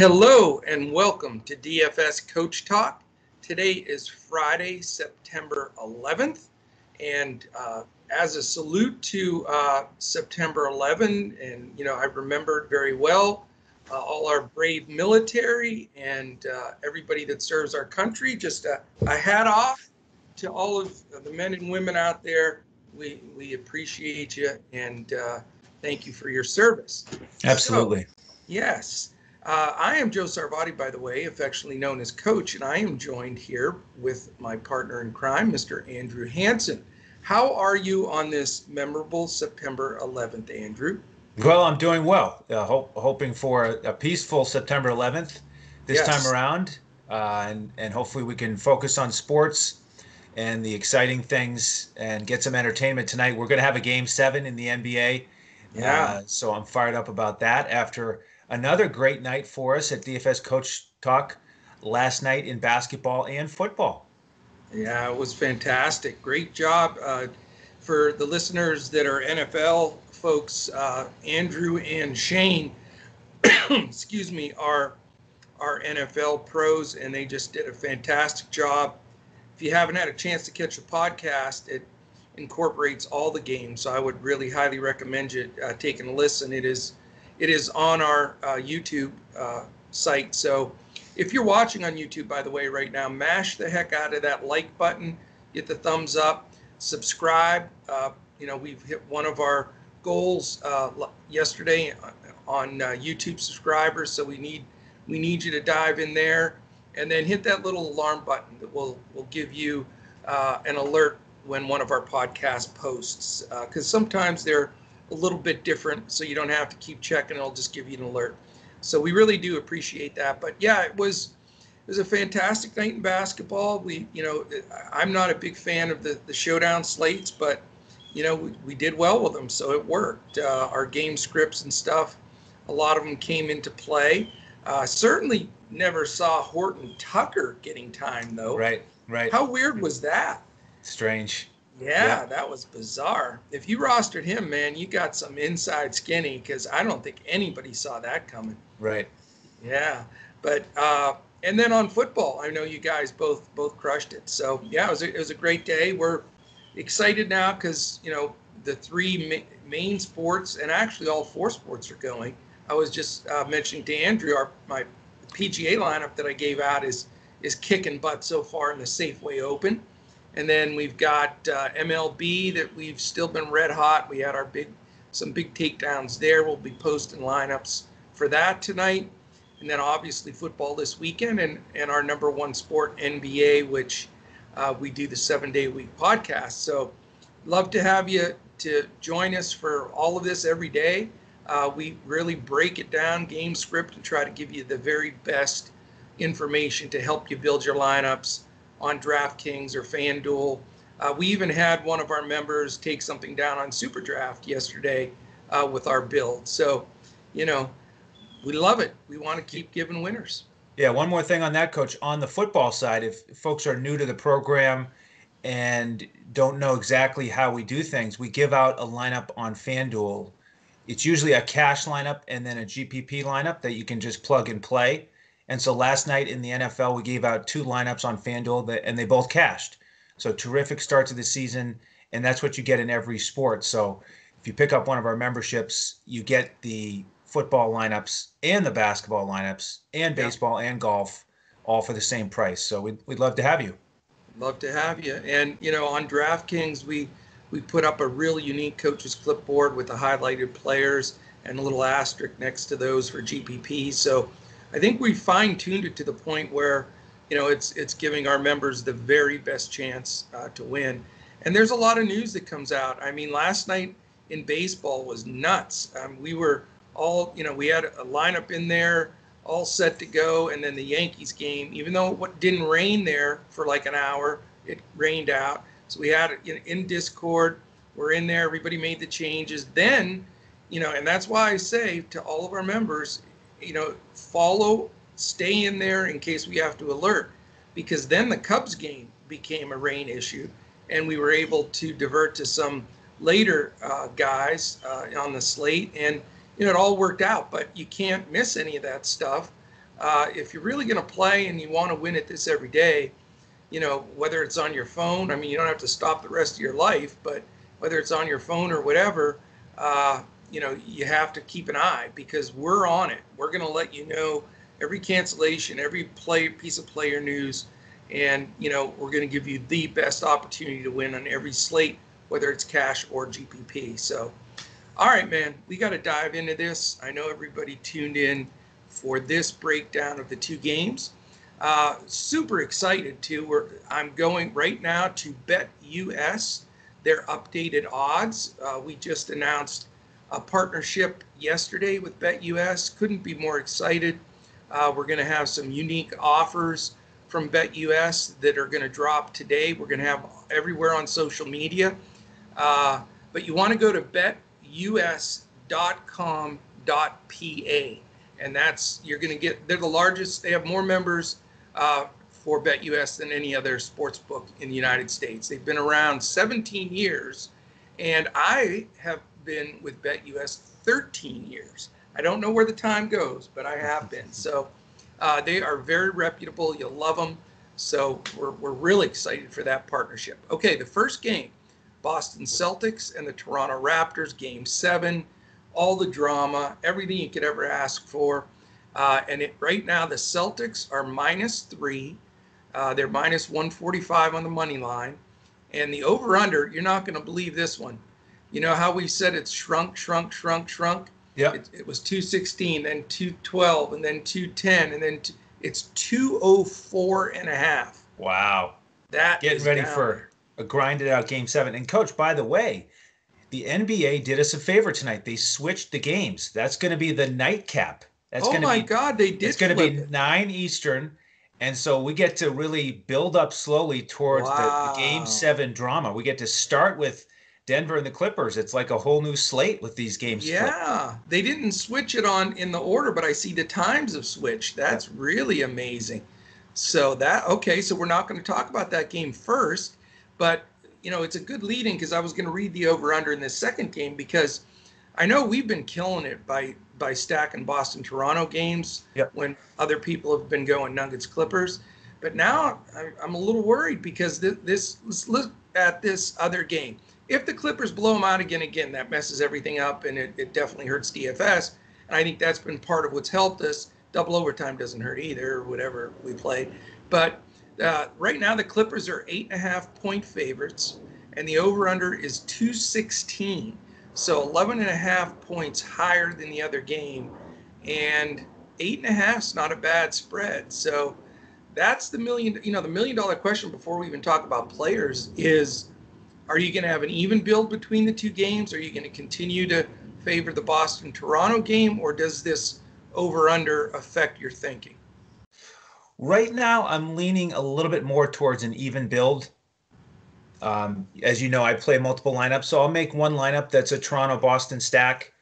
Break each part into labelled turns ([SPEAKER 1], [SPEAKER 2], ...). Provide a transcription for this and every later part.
[SPEAKER 1] Hello and welcome to DFS Coach Talk. Today is Friday, September 11th, and uh, as a salute to uh, September 11, and you know I remembered very well uh, all our brave military and uh, everybody that serves our country. Just a, a, hat off to all of the men and women out there. We we appreciate you and uh, thank you for your service.
[SPEAKER 2] Absolutely.
[SPEAKER 1] So, yes. Uh, I am Joe Sarvadi, by the way, affectionately known as Coach, and I am joined here with my partner in crime, Mr. Andrew Hanson. How are you on this memorable September 11th, Andrew?
[SPEAKER 2] Well, I'm doing well. Uh, hope, hoping for a, a, peaceful September 11th this yes. time around, uh, and and hopefully we can focus on sports and the exciting things and get some entertainment tonight. We're going to have a game seven in the NBA. Yeah. Uh, so I'm fired up about that after another great night for us at DFS Coach Talk last night in basketball and football.
[SPEAKER 1] Yeah, it was fantastic. Great job. Uh, for the listeners that are NFL folks, uh, Andrew and Shane, excuse me, are are NFL pros, and they just did a fantastic job. If you haven't had a chance to catch the podcast, it incorporates all the games. So I would really highly recommend you uh, taking a listen. It is it is on our uh, YouTube uh, site. So if you're watching on YouTube, by the way, right now, mash the heck out of that like button, get the thumbs up, subscribe. Uh, you know, we've hit one of our goals uh, yesterday on uh, YouTube subscribers, so we need we need you to dive in there and then hit that little alarm button that will will give you uh, an alert when one of our podcast posts because sometimes they're a little bit different, so you don't have to keep checking. It'll just give you an alert. So we really do appreciate that. But yeah, it was it was a fantastic night in basketball. We, you know, I'm not a big fan of the the showdown slates, but you know, we, we did well with them, so it worked. Uh, our game scripts and stuff, a lot of them came into play. Uh, certainly never saw Horton Tucker getting time though.
[SPEAKER 2] Right, right.
[SPEAKER 1] How weird was that?
[SPEAKER 2] Strange.
[SPEAKER 1] Yeah, yeah, that was bizarre. If you rostered him, man, you got some inside skinny because I don't think anybody saw that coming.
[SPEAKER 2] Right.
[SPEAKER 1] Yeah, but uh, and then on football, I know you guys both both crushed it. So yeah, it was a, it was a great day. We're excited now because you know the three ma- main sports and actually all four sports are going. I was just uh, mentioning to Andrew, our my PGA lineup that I gave out is is kicking butt so far in the Safeway Open. And then we've got uh, MLB that we've still been red hot. We had our big, some big takedowns there. We'll be posting lineups for that tonight. And then obviously football this weekend and, and our number one sport, NBA, which uh, we do the seven day week podcast. So love to have you to join us for all of this every day. Uh, we really break it down, game script, and try to give you the very best information to help you build your lineups on DraftKings or FanDuel. Uh, we even had one of our members take something down on SuperDraft yesterday uh, with our build. So, you know, we love it. We want to keep giving winners.
[SPEAKER 2] Yeah, one more thing on that, coach. On the football side, if folks are new to the program and don't know exactly how we do things, we give out a lineup on FanDuel. It's usually a cash lineup and then a GPP lineup that you can just plug and play. And so last night in the NFL, we gave out two lineups on FanDuel, that, and they both cashed. So terrific start to the season, and that's what you get in every sport. So if you pick up one of our memberships, you get the football lineups and the basketball lineups and baseball and golf all for the same price. So we'd, we'd love to have you.
[SPEAKER 1] Love to have you. And, you know, on DraftKings, we, we put up a really unique coach's clipboard with the highlighted players and a little asterisk next to those for GPP. So I think we fine tuned it to the point where, you know, it's it's giving our members the very best chance uh, to win. And there's a lot of news that comes out. I mean, last night in baseball was nuts. Um, we were all, you know, we had a lineup in there all set to go, and then the Yankees game, even though it didn't rain there for like an hour, it rained out. So we had it in Discord. We're in there. Everybody made the changes. Then, you know, and that's why I say to all of our members, you know, follow, stay in there in case we have to alert, because then the Cubs game became a rain issue, and we were able to divert to some later uh, guys uh, on the slate, and you know it all worked out. But you can't miss any of that stuff uh, if you're really going to play and you want to win at this every day, you know, whether it's on your phone, I mean, you don't have to stop the rest of your life, but whether it's on your phone or whatever, uh, you know, you have to keep an eye because we're on it. We're going to let you know every cancellation, every play piece of player news, and you know, we're going to give you the best opportunity to win on every slate, whether it's cash or GPP. So, all right, man, we got to dive into this. I know everybody tuned in for this breakdown of the two games. Uh, super excited too. We're, I'm going right now to Bet US. their updated odds. Uh, we just announced a partnership yesterday with BetUS. Couldn't be more excited. Uh, we're going to have some unique offers from BetUS that are going to drop today. We're going to have everywhere on social media. Uh, but you want to go to betus.com.pa and that's you're going to get they're the largest they have more members uh, for betus than any other sports book in the united states they've been around 17 years and i have been with betus 13 years i don't know where the time goes but i have been so uh, they are very reputable you'll love them so we're, we're really excited for that partnership okay the first game boston celtics and the toronto raptors game seven all the drama, everything you could ever ask for. Uh, and it, right now, the Celtics are minus three. Uh, they're minus 145 on the money line. And the over under, you're not going to believe this one. You know how we said it's shrunk, shrunk, shrunk, shrunk?
[SPEAKER 2] Yeah.
[SPEAKER 1] It, it, was 216, then 212, and then 210, and then it's 204 and a half.
[SPEAKER 2] Wow.
[SPEAKER 1] That
[SPEAKER 2] Getting ready
[SPEAKER 1] down.
[SPEAKER 2] for a grinded out game seven. And, coach, by the way, the NBA did us a favor tonight. They switched the games. That's going to be the nightcap. That's
[SPEAKER 1] oh
[SPEAKER 2] going to
[SPEAKER 1] my
[SPEAKER 2] be,
[SPEAKER 1] God, they did.
[SPEAKER 2] It's going to be
[SPEAKER 1] it.
[SPEAKER 2] nine Eastern, and so we get to really build up slowly towards wow. the, the, Game Seven drama. We get to start with Denver and the Clippers. It's like a whole new slate with these games.
[SPEAKER 1] Yeah, flipped. they didn't switch it on in the order, but I see the times have switched. That's yeah. really amazing. So that okay, so we're not going to talk about that game first, but you know, it's a good leading because I was going to read the over under in this second game because I know we've been killing it by by stacking Boston Toronto games
[SPEAKER 2] yep.
[SPEAKER 1] when other people have been going Nuggets Clippers. But now I'm a little worried because this, this let's look at this other game. If the Clippers blow them out again, again, that messes everything up and it, it definitely hurts DFS. And I think that's been part of what's helped us. Double overtime doesn't hurt either, or whatever we played. But uh, right now, the Clippers are eight and a half point favorites, and the over under is 216. So 11 and a half points higher than the other game. And eight and a half is not a bad spread. So that's the million, you know, the million dollar question before we even talk about players is are you going to have an even build between the two games? Are you going to continue to favor the Boston Toronto game, or does this over under affect your thinking?
[SPEAKER 2] Right now, I'm leaning a little bit more towards an even build. Um, as you know, I play multiple lineups, so I'll make one lineup that's a Toronto Boston stack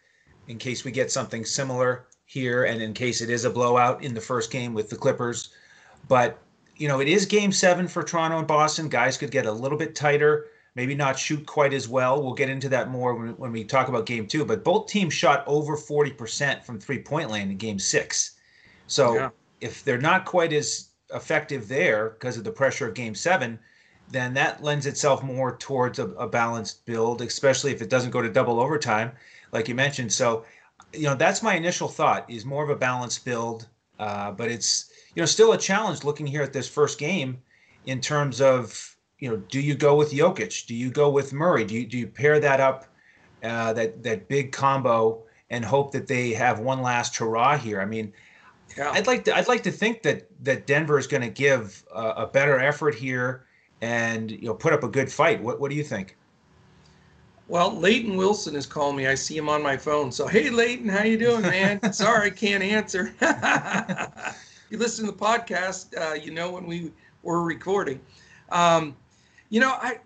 [SPEAKER 2] in case we get something similar here and in case it is a blowout in the first game with the Clippers. But, you know, it is game seven for Toronto and Boston. Guys could get a little bit tighter, maybe not shoot quite as well. We'll get into that more when, when we talk about game two. But both teams shot over 40% from three point land in game six. So, yeah if they're not quite as effective there because of the pressure of game seven, then that lends itself more towards a, a, balanced build, especially if it doesn't go to double overtime, like you mentioned. So, you know, that's my initial thought is more of a balanced build, uh, but it's you know still a challenge looking here at this first game in terms of you know do you go with Jokic, do you go with Murray, do you do you pair that up uh, that that big combo and hope that they have one last hurrah here? I mean, yeah. I'd like to I'd like to think that that Denver is going to give a, a, better effort here and you know put up a good fight. What what do you think?
[SPEAKER 1] Well, Leighton Wilson is calling me. I see him on my phone. So hey, Leighton, how you doing, man? Sorry, I can't answer. you listen to the podcast, uh, you know when we were recording. Um, you know, I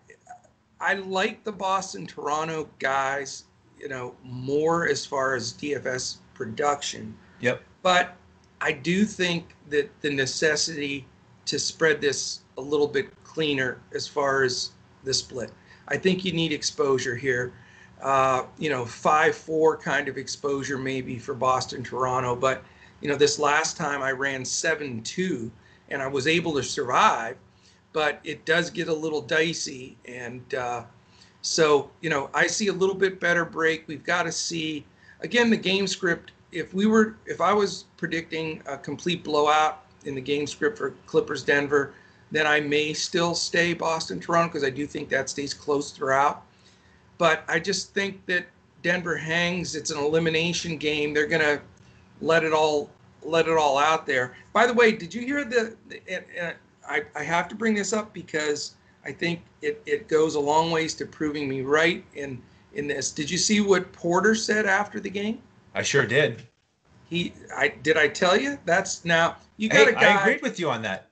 [SPEAKER 1] I like the Boston Toronto guys. You know more as far as DFS production.
[SPEAKER 2] Yep.
[SPEAKER 1] But I do think that the necessity to spread this a little bit cleaner as far as the split. I think you need exposure here. Uh, you know, five four kind of exposure maybe for Boston, Toronto, but You know, this last time I ran 7 2 and I was able to survive, but it does get a little dicey. And uh, so, you know, I see a little bit better break. We've got to see, again, the game script. If we were, if I was predicting a complete blowout in the game script for Clippers Denver, then I may still stay Boston Toronto because I do think that stays close throughout. But I just think that Denver hangs. It's an elimination game. They're gonna let it all let it all out there. By the way, did you hear the? the I I have to bring this up because I think it it goes a long ways to proving me right in in this. Did you see what Porter said after the game?
[SPEAKER 2] I sure did.
[SPEAKER 1] He I did I tell you? That's now you got
[SPEAKER 2] hey,
[SPEAKER 1] a guy.
[SPEAKER 2] I agreed with you on that.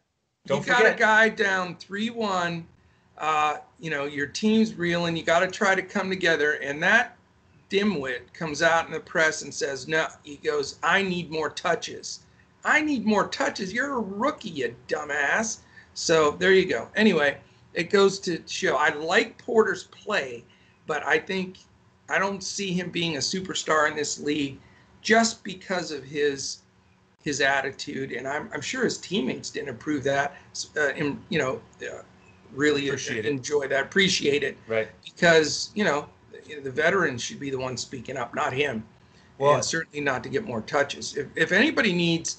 [SPEAKER 1] Don't you forget. got a guy down three one. Uh, you know your team's reeling. You got to try to come together, and that dimwit comes out in the press and says, "No," he goes, "I need more touches. I need more touches. You're a rookie, you dumbass." So there you go. Anyway, it goes to show I like Porter's play, but I think I don't see him being a superstar in this league just because of his his attitude, and I'm, I'm sure his teammates didn't approve that. Uh, and, you know, uh, really
[SPEAKER 2] appreciate
[SPEAKER 1] enjoy it. that, appreciate it,
[SPEAKER 2] right?
[SPEAKER 1] Because you know, the veterans should be the ones speaking up, not him. Well, and certainly not to get more touches. If if anybody needs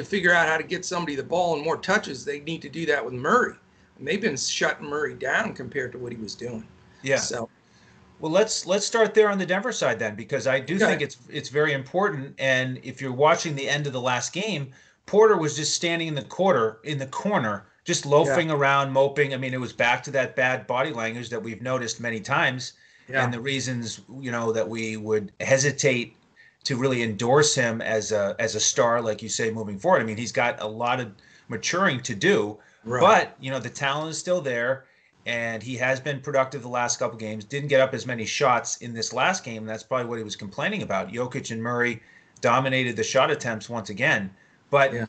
[SPEAKER 1] to figure out how to get somebody the ball and more touches, they need to do that with Murray. And they've been shutting Murray down compared to what he was doing.
[SPEAKER 2] Yeah. So well, let's let's start there on the Denver side then, because I do okay. think it's it's very important. And if you're watching the end of the last game, Porter was just standing in the quarter in the corner, just loafing yeah. around, moping. I mean, it was back to that bad body language that we've noticed many times, yeah. and the reasons you know that we would hesitate to really endorse him as a as a star, like you say, moving forward. I mean, he's got a lot of maturing to do, right. but you know the talent is still there and he has been productive the last couple games. Didn't get up as many shots in this last game. That's probably what he was complaining about. Jokic and Murray dominated the shot attempts once again. But yeah.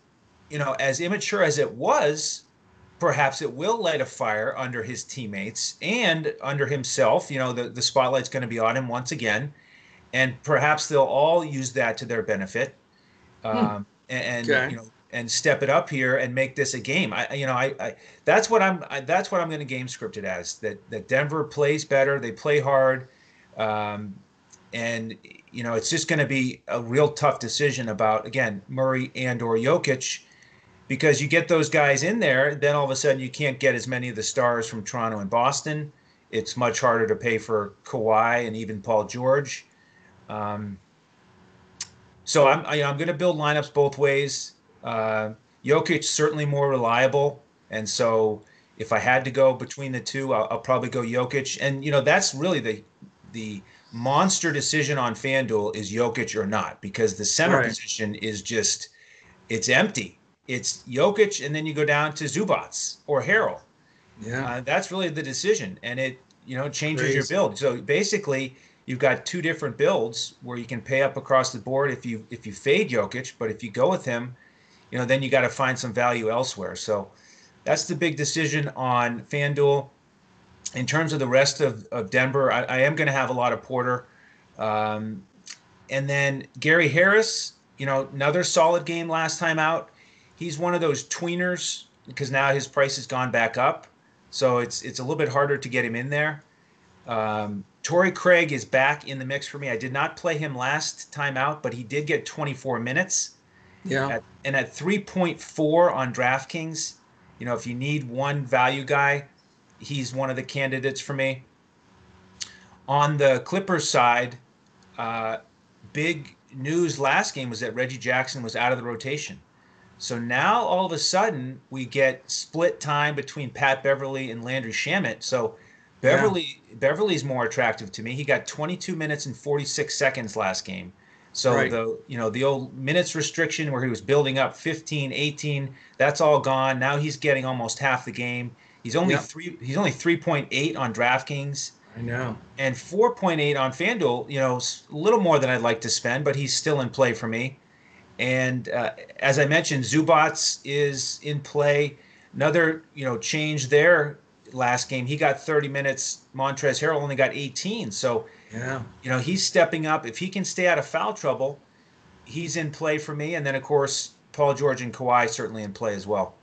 [SPEAKER 2] you know, as immature as it was, perhaps it will light a fire under his teammates and under himself. You know, the, the spotlight's going to be on him once again. And perhaps they'll all use that to their benefit. Hmm. Um, and, okay. you know, and step it up here and make this a game. I, you know, I, I that's what I'm, I, that's what I'm going to game script it as. That that Denver plays better, they play hard, um, and you know, it's just going to be a real tough decision about again Murray and or Jokic, because you get those guys in there, then all of a sudden you can't get as many of the stars from Toronto and Boston. It's much harder to pay for Kawhi and even Paul George. Um, so I'm I, am i am going to build lineups both ways. Uh, Jokic certainly more reliable, and so if I had to go between the two, I'll, I'll, probably go Jokic. And you know that's really the the monster decision on FanDuel is Jokic or not because the center right. position is just it's empty. It's Jokic, and then you go down to Zubac or Harrell. Yeah, uh, that's really the decision, and it you know changes Crazy. your build. So basically, you've got two different builds where you can pay up across the board if you if you fade Jokic, but if you go with him you know, then you got to find some value elsewhere. So that's the big decision on FanDuel. In terms of the rest of, of Denver, I, I am going to have a lot of Porter. Um, and then Gary Harris, you know, another solid game last time out. He's one of those tweeners because now his price has gone back up. So it's it's a little bit harder to get him in there. Um, Torrey Craig is back in the mix for me. I did not play him last time out, but he did get 24 minutes.
[SPEAKER 1] Yeah.
[SPEAKER 2] At, and at 3.4 on DraftKings, you know, if you need one value guy, he's one of the candidates for me. On the Clippers side, uh, big news last game was that Reggie Jackson was out of the rotation. So now all of a sudden we get split time between Pat Beverley and Landry Shamet. So Beverley yeah. Beverley's more attractive to me. He got 22 minutes and 46 seconds last game. So right. the you know the old minutes restriction where he was building up 15, 18, that's all gone. Now he's getting almost half the game. He's only yep. three. He's only 3.8 on DraftKings.
[SPEAKER 1] I know.
[SPEAKER 2] And 4.8 on FanDuel. You know, a little more than I'd like to spend, but he's still in play for me. And uh, as I mentioned, Zubac is in play. Another you know change there. Last game he got 30 minutes. Montrezl Harrell only got 18. So
[SPEAKER 1] yeah.
[SPEAKER 2] You know, he's stepping up. If he can stay out of foul trouble, he's in play for me, and then of course Paul George and Kawhi certainly in play as well.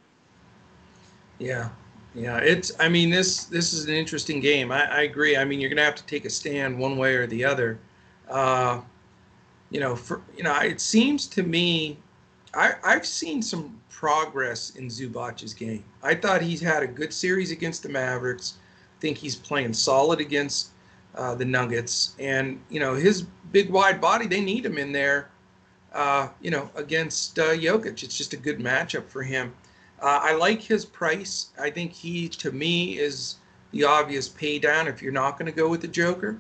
[SPEAKER 1] Yeah, yeah. It's. I mean, this this is an interesting game. I, I agree. I mean, you're gonna have to take a stand one way or the other. Uh, you know, for you know, it seems to me, I I've seen some progress in Zubac's game. I thought he's had a good series against the Mavericks. I think he's playing solid against uh, the Nuggets, and you know, his big wide body, they need him in there. Uh, you know, against uh, Jokic, it's just a good matchup for him. Uh, I like his price. I think he, to me, is the obvious pay down if you're not going to go with the Joker.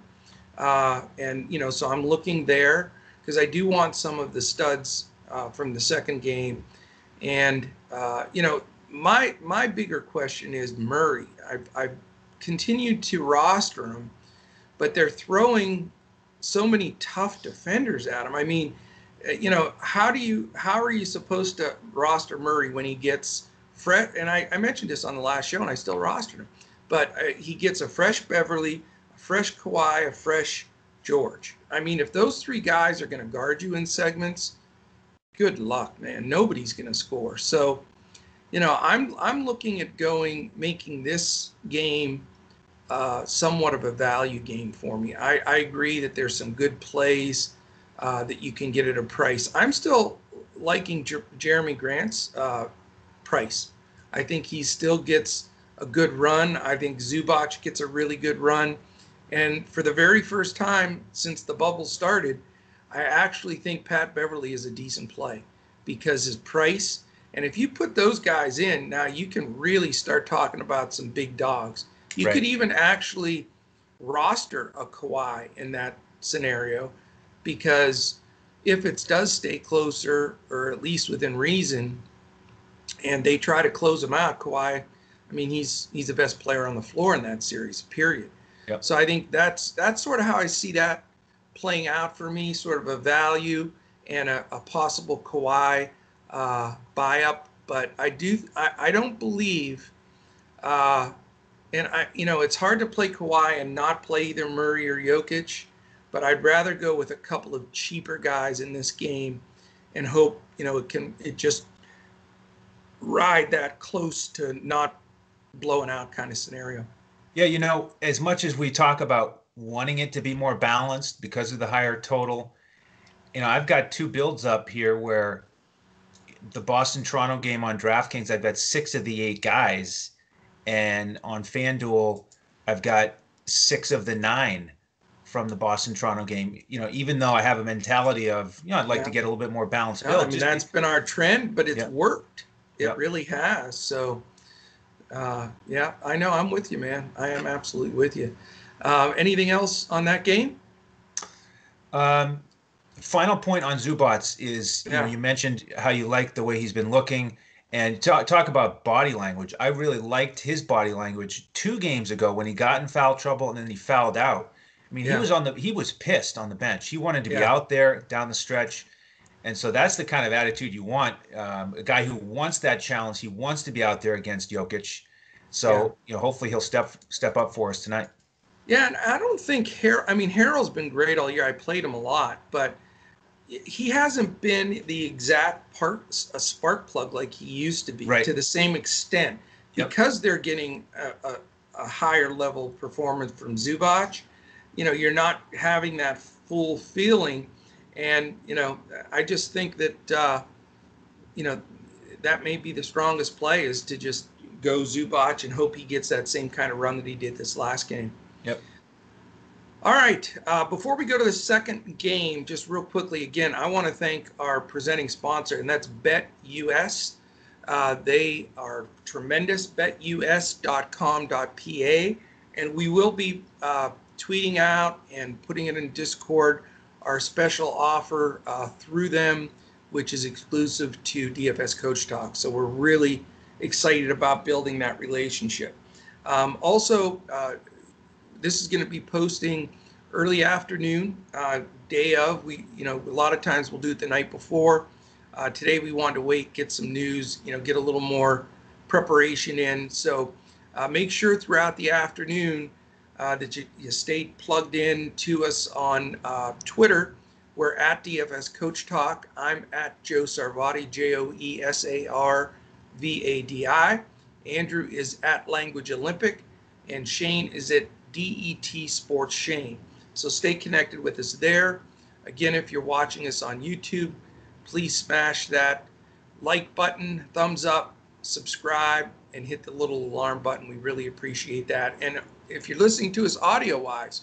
[SPEAKER 1] Uh, and, you know, so I'm looking there because I do want some of the studs uh, from the second game. And, uh, you know, my my bigger question is Murray. I've, I've continued to roster him, but they're throwing so many tough defenders at him. I mean, uh, you know, how do you how are you supposed to roster Murray when he gets fresh? And I, I mentioned this on the last show, and I still rostered him, but uh, he gets a fresh Beverley, a fresh Kawhi, a fresh George. I mean, if those three guys are going to guard you in segments, good luck, man. Nobody's going to score. So, you know, I'm I'm looking at going making this game uh, somewhat of a value game for me. I, I agree that there's some good plays uh, that you can get at a price. I'm still liking Jer- Jerami Grant's uh, price. I think he still gets a good run. I think Zubac gets a really good run. And for the very first time since the bubble started, I actually think Pat Beverley is a decent play because his price. And if you put those guys in, now you can really start talking about some big dogs. You right. could even actually roster a Kawhi in that scenario because if it does stay closer or at least within reason, and they try to close him out, Kawhi, I mean, he's he's the best player on the floor in that series. Period. Yep. So I think that's that's sort of how I see that playing out for me, sort of a value and a, a possible Kawhi uh, buy up. But I do I, I don't believe, uh, and I you know it's hard to play Kawhi and not play either Murray or Jokic but I'd rather go with a couple of cheaper guys in this game and hope you know it can it just ride that close to not blowing out kind of scenario.
[SPEAKER 2] Yeah, you know, as much as we talk about wanting it to be more balanced because of the higher total, you know, I've got two builds up here where the Boston Toronto game on DraftKings, I've got six of the eight guys, and on FanDuel, I've got six of the nine from the Boston Toronto game. You know, even though I have a mentality of, you know, I'd like yeah. to get a little bit more balanced
[SPEAKER 1] build. I mean, that's been our trend, but it's yeah. worked. It yeah. really has. So, uh, yeah, I know. I'm with you, man. I am absolutely with you. Uh, anything else on that game?
[SPEAKER 2] Um, final point on Zubac is you know you mentioned how you like the way he's been looking and talk talk about body language. I really liked his body language two games ago when he got in foul trouble and then he fouled out. I mean, yeah. he was on the he was pissed on the bench. He wanted to be out there down the stretch, and so that's the kind of attitude you want. Um, a guy who wants that challenge. He wants to be out there against Jokic. So yeah. you know, hopefully he'll step step up for us tonight.
[SPEAKER 1] Yeah, and I don't think Har- I mean Harrell's been great all year. I played him a lot, but he hasn't been the exact part a spark plug like he used to be right. to the same extent yep. because they're getting a, a, a, higher level performance from Zubac you know you're not having that full feeling and you know i just think that uh, you know that may be the strongest play is to just go Zubac and hope he gets that same kind of run that he did this last game.
[SPEAKER 2] Yep.
[SPEAKER 1] All right. Uh, before we go to the second game, just real quickly, again, I want to thank our presenting sponsor, and that's BetUS. Uh, they are tremendous. BetUS.com.pa, and we will be uh, tweeting out and putting it in Discord our special offer uh, through them, which is exclusive to DFS Coach Talk. So we're really excited about building that relationship. Um, also, uh, this is going to be posting early afternoon, uh, day of. We, you know, a lot of times we'll do it the night before. Uh, today we wanted to wait, get some news, you know, get a little more preparation in. So uh, make sure throughout the afternoon uh, that you, you stay plugged in to us on uh, Twitter, We're at DFS Coach Talk. I'm at Joe Sarvadi, J O E S A R V A D I. Andrew is at Language Olympic, and Shane is at DET Sports Shane. So stay connected with us there. Again, if you're watching us on YouTube, please smash that like button, thumbs up, subscribe, and hit the little alarm button. We really appreciate that. And if you're listening to us audio wise,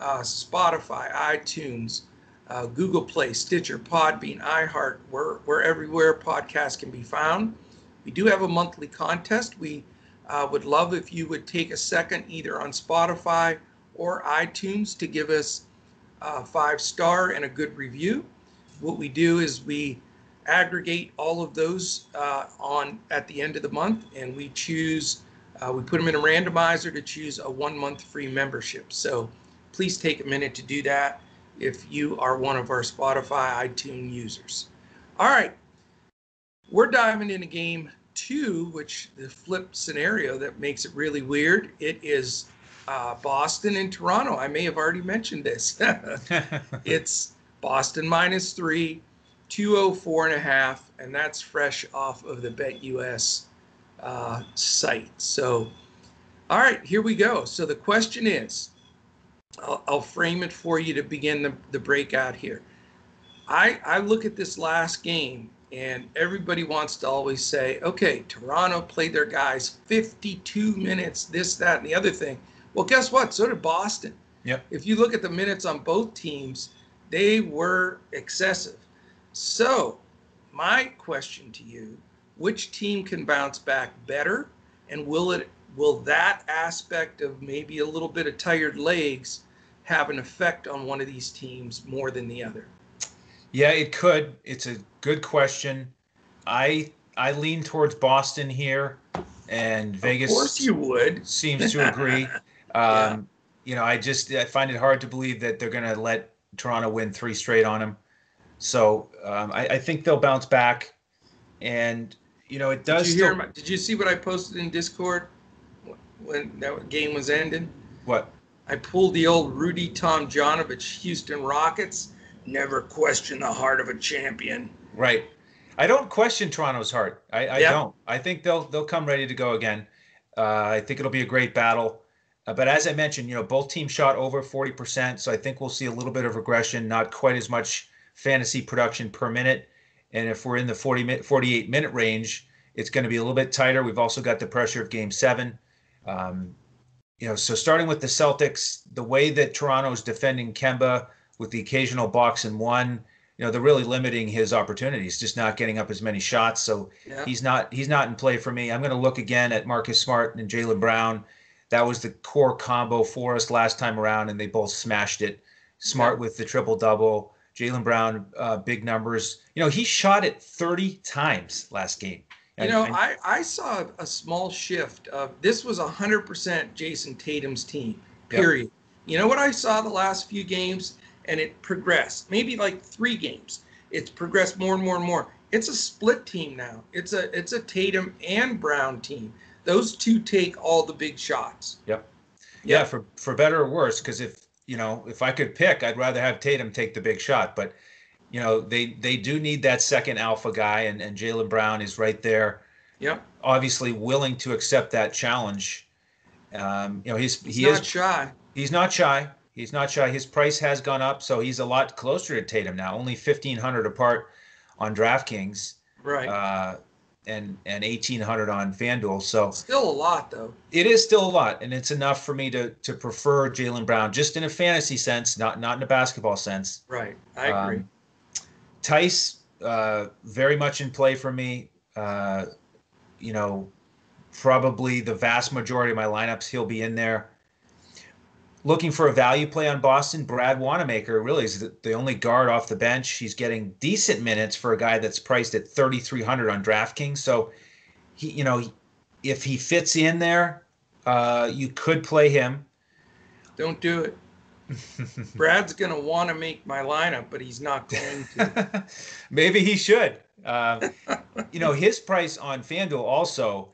[SPEAKER 1] uh, Spotify, iTunes, uh, Google Play, Stitcher, Podbean, iHeart, we're, we're everywhere podcasts can be found. We do have a monthly contest. We uh, would love if you would take a second either on Spotify or iTunes to give us a five star and a good review. What we do is we aggregate all of those uh, on at the end of the month and we choose uh, we put them in a randomizer to choose a one month free membership. So please take a minute to do that if you are one of our spotify itunes users. All right. We're diving in into game two which the flip scenario that makes it really weird it is uh, boston and toronto i may have already mentioned this it's boston minus three 204 and a half, and that's fresh off of the BetUS uh, site. So, all right, here we go. So the question is, I'll, I'll frame it for you to begin the, the breakout here. I, I look at this last game, and everybody wants to always say, okay, Toronto played their guys 52 minutes, this, that, and the other thing. Well, guess what? So did Boston.
[SPEAKER 2] Yep.
[SPEAKER 1] If you look at the minutes on both teams, they were excessive. So, my question to you, which team can bounce back better and will it will that aspect of maybe a little bit of tired legs have an effect on one of these teams more than the other?
[SPEAKER 2] Yeah, it could. It's a good question. I I lean towards Boston here, and Vegas.
[SPEAKER 1] Of course, you would.
[SPEAKER 2] Seems to agree.
[SPEAKER 1] Yeah.
[SPEAKER 2] um, You know, I just I find it hard to believe that they're going to let Toronto win three straight on them. So um, I, I think they'll bounce back, and you know it does.
[SPEAKER 1] Did you hear?
[SPEAKER 2] still-
[SPEAKER 1] My, did you see what I posted in Discord when that game was ending?
[SPEAKER 2] what?
[SPEAKER 1] I pulled the old Rudy Tomjanovich Houston Rockets. Never question the heart of a champion.
[SPEAKER 2] Right. I don't question Toronto's heart. I, I
[SPEAKER 1] Yeah.
[SPEAKER 2] don't. I think they'll they'll come ready to go again. Uh, I think it'll be a great battle. Uh, but as I mentioned, you know, both teams shot over 40%, so I think we'll see a little bit of regression, not quite as much fantasy production per minute. And if we're in the 40 minute, 48 minute range, it's going to be a little bit tighter. We've also got the pressure of game seven. Um, you know, so starting with the Celtics, the way that Toronto is defending Kemba with the occasional box and one, you know, they're really limiting his opportunities, just not getting up as many shots. So
[SPEAKER 1] Yeah.
[SPEAKER 2] he's not he's not in play for me. I'm going to look again at Marcus Smart and Jaylen Brown. That was the core combo for us last time around, and they both smashed it. Smart with the triple double, Jaylen Brown, uh, big numbers. You know, he shot it 30 times last game.
[SPEAKER 1] You know, I, I saw a small shift of this was 100% Jayson Tatum's team,
[SPEAKER 2] Yep.
[SPEAKER 1] period. You know what I saw the last few games? And it progressed, maybe like three games. It's progressed more and more and more. It's a split team now. It's a it's a Tatum and Brown team. Those two take all the big shots.
[SPEAKER 2] Yep. Yeah, for for better or worse, because if you know, if I could pick, I'd rather have Tatum take the big shot. But you know, they they do need that second alpha guy, and and Jaylen Brown is right there,
[SPEAKER 1] Yep.
[SPEAKER 2] obviously willing to accept that challenge. Um, you know, he's
[SPEAKER 1] He's
[SPEAKER 2] he
[SPEAKER 1] not
[SPEAKER 2] is
[SPEAKER 1] shy.
[SPEAKER 2] he's not shy. He's not shy. His price has gone up, so he's a lot closer to Tatum now. Only fifteen hundred apart on DraftKings,
[SPEAKER 1] Right.
[SPEAKER 2] uh, and and eighteen hundred on FanDuel. So
[SPEAKER 1] Still a lot though.
[SPEAKER 2] it is still a lot, and it's enough for me to to prefer Jaylen Brown, just in a fantasy sense, not not in a basketball sense.
[SPEAKER 1] Right. I agree.
[SPEAKER 2] Um, Theis, uh, very much in play for me. Uh, you know, probably the vast majority of my lineups, he'll be in there. Looking for a value play on Boston, Brad Wanamaker really is the, only guard off the bench. He's getting decent minutes for a guy that's priced at 3,300 on DraftKings. So, he, you know, if he fits in there, uh, you could play him.
[SPEAKER 1] Don't do it. Brad's gonna want to make my lineup, but he's not going to.
[SPEAKER 2] Maybe he should. Uh, you know, his price on FanDuel also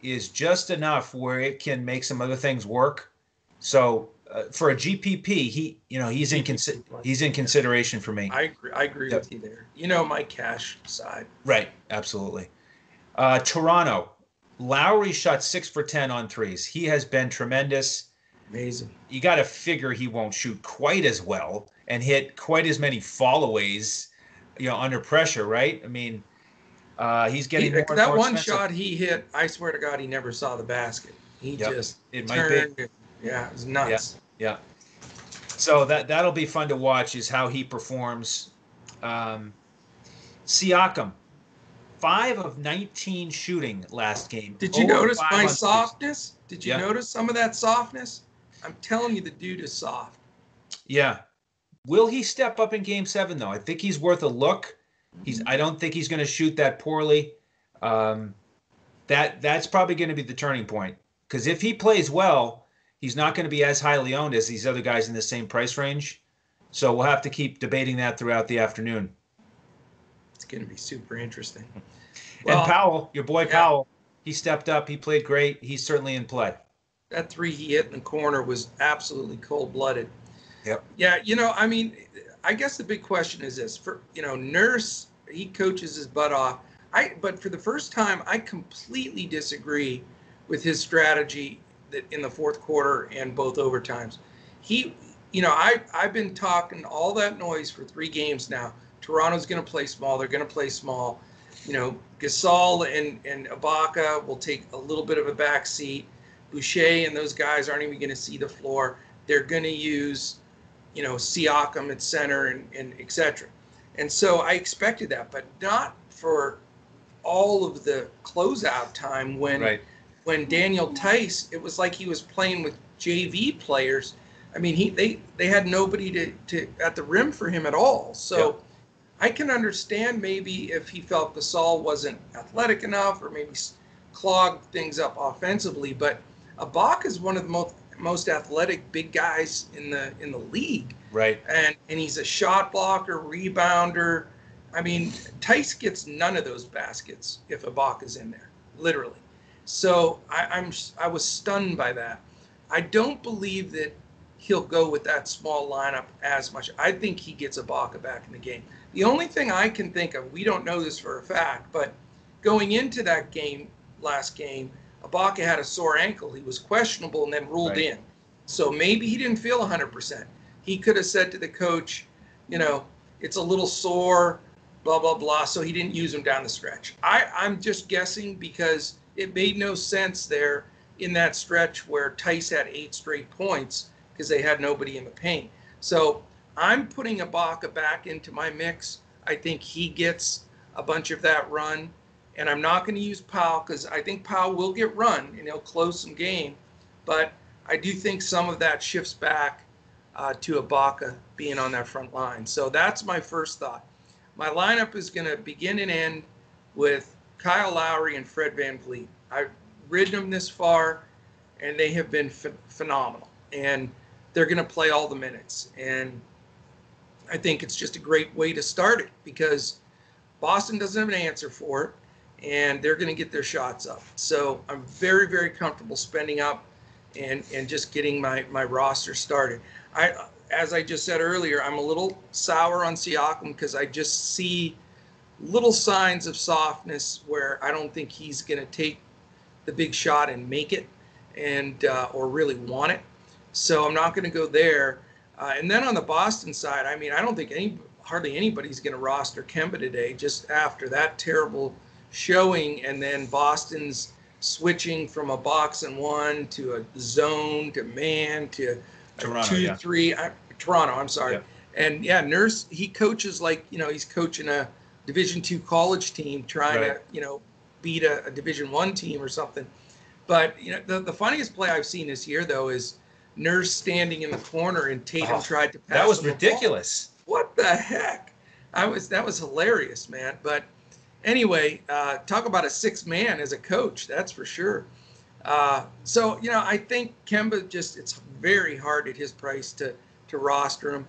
[SPEAKER 2] is just enough where it can make some other things work. So uh, for a GPP, he you know he's in consi- he's in consideration for me.
[SPEAKER 1] I agree. I agree
[SPEAKER 2] Yep.
[SPEAKER 1] with you there. You know my cash side.
[SPEAKER 2] Right, absolutely. Uh, Toronto, Lowry shot six for ten on threes. He has been tremendous.
[SPEAKER 1] Amazing.
[SPEAKER 2] You got to figure he won't shoot quite as well and hit quite as many fallaways, you know, under pressure, right? I mean, uh, he's getting
[SPEAKER 1] He- that one
[SPEAKER 2] expensive.
[SPEAKER 1] shot he hit, I swear to God, he never saw the basket. He
[SPEAKER 2] Yep.
[SPEAKER 1] just
[SPEAKER 2] It might be.
[SPEAKER 1] turned. Yeah, it's nuts.
[SPEAKER 2] Yeah. So that that'll be fun to watch is how he performs. Um, Siakam, five of nineteen shooting last game.
[SPEAKER 1] Did you notice my
[SPEAKER 2] on threes.
[SPEAKER 1] softness? Did you
[SPEAKER 2] Yeah.
[SPEAKER 1] notice some of that softness? I'm telling you, the dude is soft.
[SPEAKER 2] Yeah. Will he step up in Game Seven though? I think he's worth a look. He's. I don't think he's going to shoot that poorly. Um, that that's probably going to be the turning point because if he plays well, he's not going to be as highly owned as these other guys in the same price range. So we'll have to keep debating that throughout the afternoon.
[SPEAKER 1] It's going to be super interesting.
[SPEAKER 2] and Powell, your boy
[SPEAKER 1] yeah.
[SPEAKER 2] Powell, he stepped up. He played great. He's certainly in play.
[SPEAKER 1] that three he hit in the corner was absolutely cold blooded.
[SPEAKER 2] Yep.
[SPEAKER 1] Yeah, you know, I mean, I guess the big question is this: for you know, Nurse, he coaches his butt off. I, but for the first time, I completely disagree with his strategy in the fourth quarter and both overtimes. He, you know, I I've been talking all that noise for three games now. Toronto's going to play small. They're going to play small. You know, Gasol and and Ibaka will take a little bit of a back seat. Boucher and those guys aren't even going to see the floor. They're going to use, you know, Siakam at center and, and et cetera. And so I expected that, but not for all of the closeout time when
[SPEAKER 2] Right.
[SPEAKER 1] When Daniel Theis, it was like he was playing with JV players. I mean, he they they had nobody to, to at the rim for him at all. So
[SPEAKER 2] Yeah.
[SPEAKER 1] I can understand maybe if he felt Gasol wasn't athletic enough or maybe clogged things up offensively. But Ibaka is one of the most most athletic big guys in the in the league,
[SPEAKER 2] Right.
[SPEAKER 1] and and he's a shot blocker, rebounder. I mean, Theis gets none of those baskets if Ibaka's in there, literally. So I, I'm I was stunned by that. I don't believe that he'll go with that small lineup as much. I think he gets Ibaka back in the game. The only thing I can think of, we don't know this for a fact, but going into that game, last game, Ibaka had a sore ankle. He was questionable and then ruled
[SPEAKER 2] Right.
[SPEAKER 1] in. So maybe he didn't feel 100%. He could have said to the coach, you know, it's a little sore, blah, blah, blah. So he didn't use him down the stretch. I, I'm just guessing because it made no sense there in that stretch where Theis had eight straight points because they had nobody in the paint. So I'm putting Ibaka back into my mix. I think he gets a bunch of that run. And I'm not going to use Powell because I think Powell will get run and he'll close some game. But I do think some of that shifts back uh, to Ibaka being on that front line. So that's my first thought. My lineup is going to begin and end with Kyle Lowry and Fred VanVleet. I've ridden them this far, and they have been ph- phenomenal. And they're going to play all the minutes. And I think it's just a great way to start it because Boston doesn't have an answer for it, and they're going to get their shots up. So I'm very, very comfortable spending up and and just getting my my roster started. I, as I just said earlier, I'm a little sour on Siakam because I just see little signs of softness where I don't think he's going to take the big shot and make it, and uh, or really want it. So I'm not going to go there. Uh, and then on the Boston side, I mean, I don't think any hardly anybody's going to roster Kemba today. Just after that terrible showing, and then Boston's switching from a box and one to a zone to man to
[SPEAKER 2] Toronto,
[SPEAKER 1] two
[SPEAKER 2] yeah.
[SPEAKER 1] three. I, Toronto, I'm sorry.
[SPEAKER 2] Yeah.
[SPEAKER 1] And yeah, Nurse he coaches like you know he's coaching a Division two college team trying
[SPEAKER 2] Right.
[SPEAKER 1] to you know beat a, a Division one team or something. But you know the, the funniest play I've seen this year though is Nurse standing in the corner and Tatum
[SPEAKER 2] Oh,
[SPEAKER 1] tried to pass.
[SPEAKER 2] That was
[SPEAKER 1] the ball.
[SPEAKER 2] ridiculous.
[SPEAKER 1] What the heck? I was that was hilarious, man. But anyway, uh, talk about a six man as a coach. That's for sure. Uh, so you know, I think Kemba just it's very hard at his price to to roster him.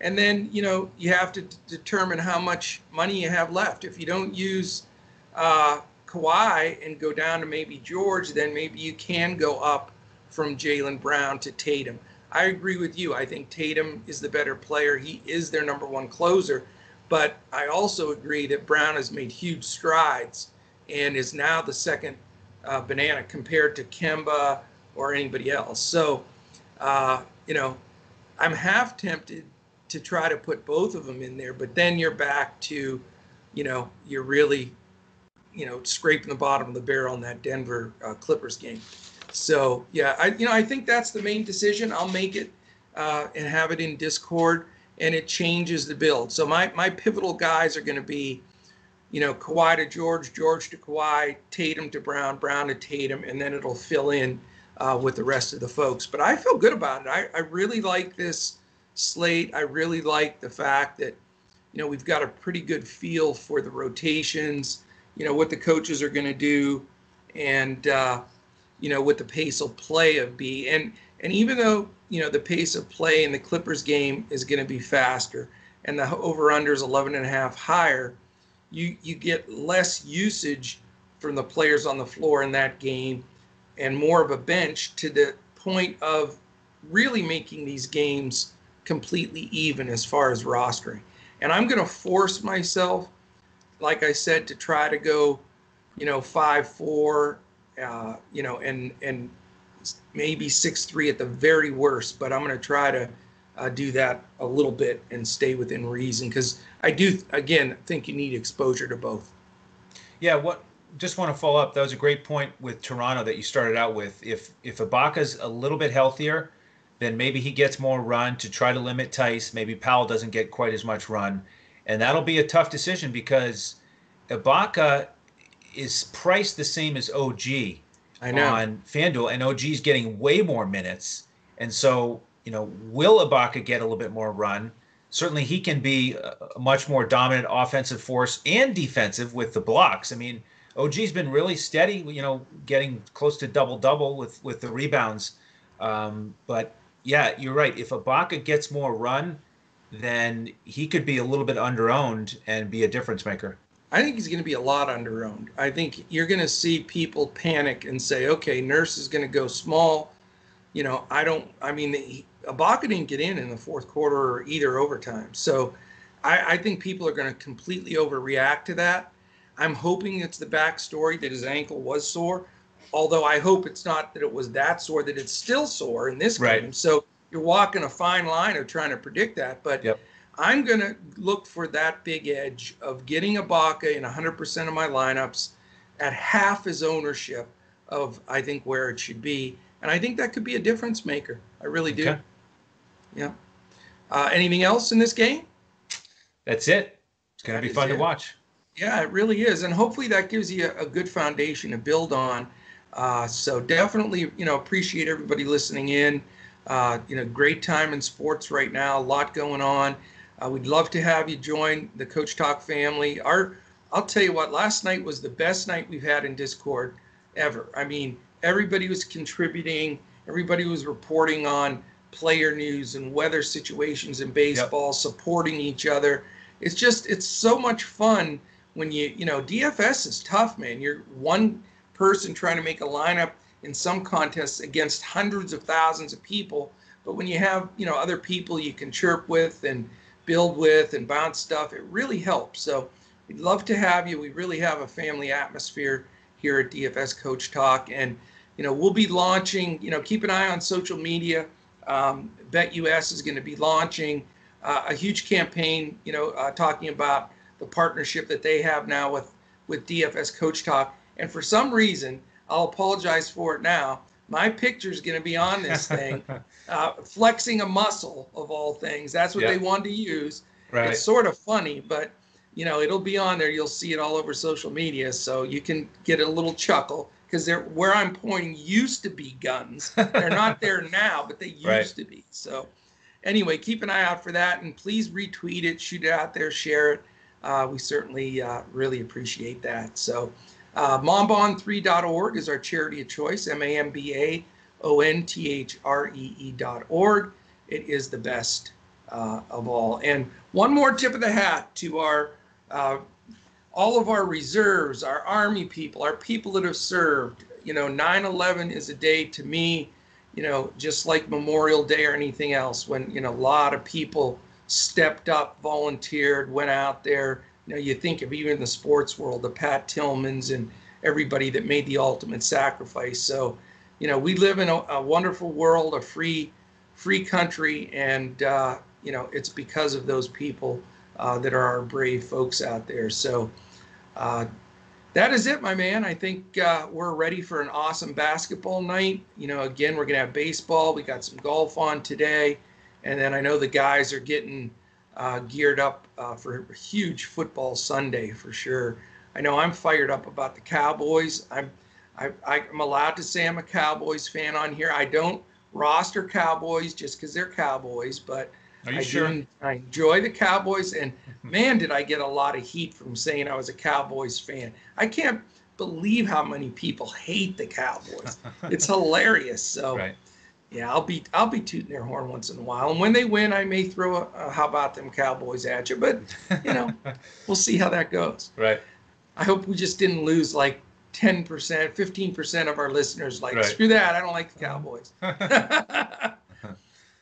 [SPEAKER 1] And then you know you have to determine how much money you have left. If you don't use uh, Kawhi and go down to maybe George, then maybe you can go up from Jaylen Brown to Tatum. I agree with you. I think Tatum is the better player. He is their number one closer. But I also agree that Brown has made huge strides and is now the second uh, banana compared to Kemba or anybody else. So, uh, you know, I'm half tempted to try to put both of them in there, but then you're back to, you know, you're really, you know, scraping the bottom of the barrel in that Denver uh, Clippers game. So yeah, I you know I think that's the main decision. I'll make it uh, and have it in Discord, and it changes the build. So my my pivotal guys are going to be, you know, Kawhi to George, George to Kawhi, Tatum to Brown, Brown to Tatum, and then it'll fill in uh, with the rest of the folks. But I feel good about it. I, I really like this slate. I really like the fact that, you know, we've got a pretty good feel for the rotations. You know what the coaches are going to do, and uh, you know, what the pace of play of be. And and even though you know the pace of play in the Clippers game is going to be faster, and the over under is 11 and a half higher, you you get less usage from the players on the floor in that game, and more of a bench to the point of really making these games completely even as far as rostering. And I'm going to force myself, like I said, to try to go, you know, five four uh, you know, and and maybe six three at the very worst. But I'm going to try to uh, do that a little bit and stay within reason because I do again think you need exposure to both.
[SPEAKER 2] Yeah, what just want to follow up. That was a great point with Toronto that you started out with. If if Ibaka's a little bit healthier, then maybe he gets more run to try to limit Theis. Maybe Powell doesn't get quite as much run, and that'll be a tough decision because Ibaka is priced the same as OG
[SPEAKER 1] Anunoby.
[SPEAKER 2] on FanDuel, and OG is getting way more minutes. And so, you know, will Ibaka get a little bit more run? Certainly, he can be a much more dominant offensive force and defensive with the blocks. I mean, OG's been really steady, you know, getting close to double double with with the rebounds. Um, but yeah, you're right. If Ibaka gets more run, then he could be a little bit underowned and be a difference maker.
[SPEAKER 1] I think he's going to be a lot underowned. I think you're going to see people panic and say, okay, Nurse is going to go small. You know, I don't, I mean, Ibaka didn't get in in the fourth quarter or either overtime. So I, I think people are going to completely overreact to that. I'm hoping it's the backstory that his ankle was sore, although I hope it's not that it was that sore, that it's still sore in this
[SPEAKER 2] right.
[SPEAKER 1] game. So you're walking a fine line of trying to predict that. But
[SPEAKER 2] yep.
[SPEAKER 1] I'm going to look for that big edge of getting Ibaka in 100% of my lineups at half his ownership of, I think, where it should be. And I think that could be a difference maker. I really do.
[SPEAKER 2] Okay.
[SPEAKER 1] Yeah. Uh, anything else in this game?
[SPEAKER 2] That's it. It's going to be fun
[SPEAKER 1] it.
[SPEAKER 2] to watch.
[SPEAKER 1] Yeah, it really is. And hopefully that gives you a, a good foundation to build on. Uh, so definitely, you know, appreciate everybody listening in. Uh, you know, great time in sports right now, a lot going on. Uh, we'd love to have you join the Coach Talk family. Our, I'll tell you what, last night was the best night we've had in Discord ever. I mean, everybody was contributing, everybody was reporting on player news and weather situations in baseball, yep. supporting each other. It's just, it's so much fun when you, you know, DFS is tough, man. You're one person trying to make a lineup in some contests against hundreds of thousands of people. But when you have, you know, other people you can chirp with and build with and bounce stuff. It really helps. So we'd love to have you. We really have a family atmosphere here at DFS Coach Talk, and you know we'll be launching. You know, keep an eye on social media. Um, BetUS is going to be launching uh, a huge campaign. You know, uh, talking about the partnership that they have now with with DFS Coach Talk. And for some reason, I'll apologize for it now my picture is going to be on this thing, uh, flexing a muscle of all things. That's what they wanted to use.
[SPEAKER 2] Right.
[SPEAKER 1] It's sort of funny, but you know it'll be on there. You'll see it all over social media, so you can get a little chuckle because they're where I'm pointing used to be guns. They're not there now, but they used
[SPEAKER 2] right.
[SPEAKER 1] to be. So anyway, keep an eye out for that, and please retweet it, shoot it out there, share it. Uh, we certainly uh, really appreciate that. So. Uh, MambaOnThree.org is our charity of choice, M A M B A O N T H R E E.org. It is the best uh, of all. And one more tip of the hat to our uh, all of our reserves, our Army people, our people that have served. You know, 9 11 is a day to me you know, just like Memorial Day or anything else, when, you know, a lot of people stepped up, volunteered, went out there. You know, you think of even the sports world, the Pat Tillmans and everybody that made the ultimate sacrifice. So, you know, we live in a, a wonderful world, a free, free country, and uh, you know, it's because of those people uh, that are our brave folks out there. So, uh, that is it, my man. I think uh, we're ready for an awesome basketball night. You know, again, we're gonna have baseball. We got some golf on today, and then I know the guys are getting uh, geared up uh, for a huge football Sunday for sure. I know I'm fired up about the Cowboys. I'm I, I'm allowed to say I'm a Cowboys fan on here. I don't roster Cowboys just because they're Cowboys, but I
[SPEAKER 2] sure?
[SPEAKER 1] do I enjoy the Cowboys, and man, did I get a lot of heat from saying I was a Cowboys fan. I can't believe how many people hate the Cowboys. It's hilarious. So
[SPEAKER 2] Right.
[SPEAKER 1] Yeah, I'll be I'll be tooting their horn once in a while, and when they win, I may throw a, a how about them Cowboys at you. But you know, we'll see how that goes.
[SPEAKER 2] Right.
[SPEAKER 1] I hope we just didn't lose like 10%, 15% of our listeners. Like,
[SPEAKER 2] Right.
[SPEAKER 1] screw that. I don't like the Cowboys.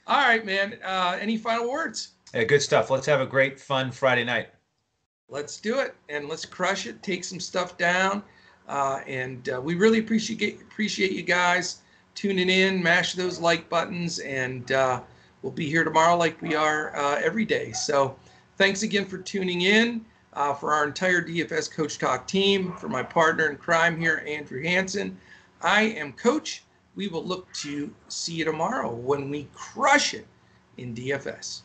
[SPEAKER 1] All right, man. Uh, any final words?
[SPEAKER 2] Yeah, good stuff. Let's have a great, fun Friday night.
[SPEAKER 1] Let's do it and let's crush it. Take some stuff down. Uh, and uh, we really appreciate appreciate you guys tuning in. Mash those like buttons, and uh, we'll be here tomorrow like we are uh, every day. So, thanks again for tuning in. Uh, for our entire DFS Coach Talk team, for my partner in crime here, Andrew Hansen, I am Coach. We will look to see you tomorrow when we crush it in DFS.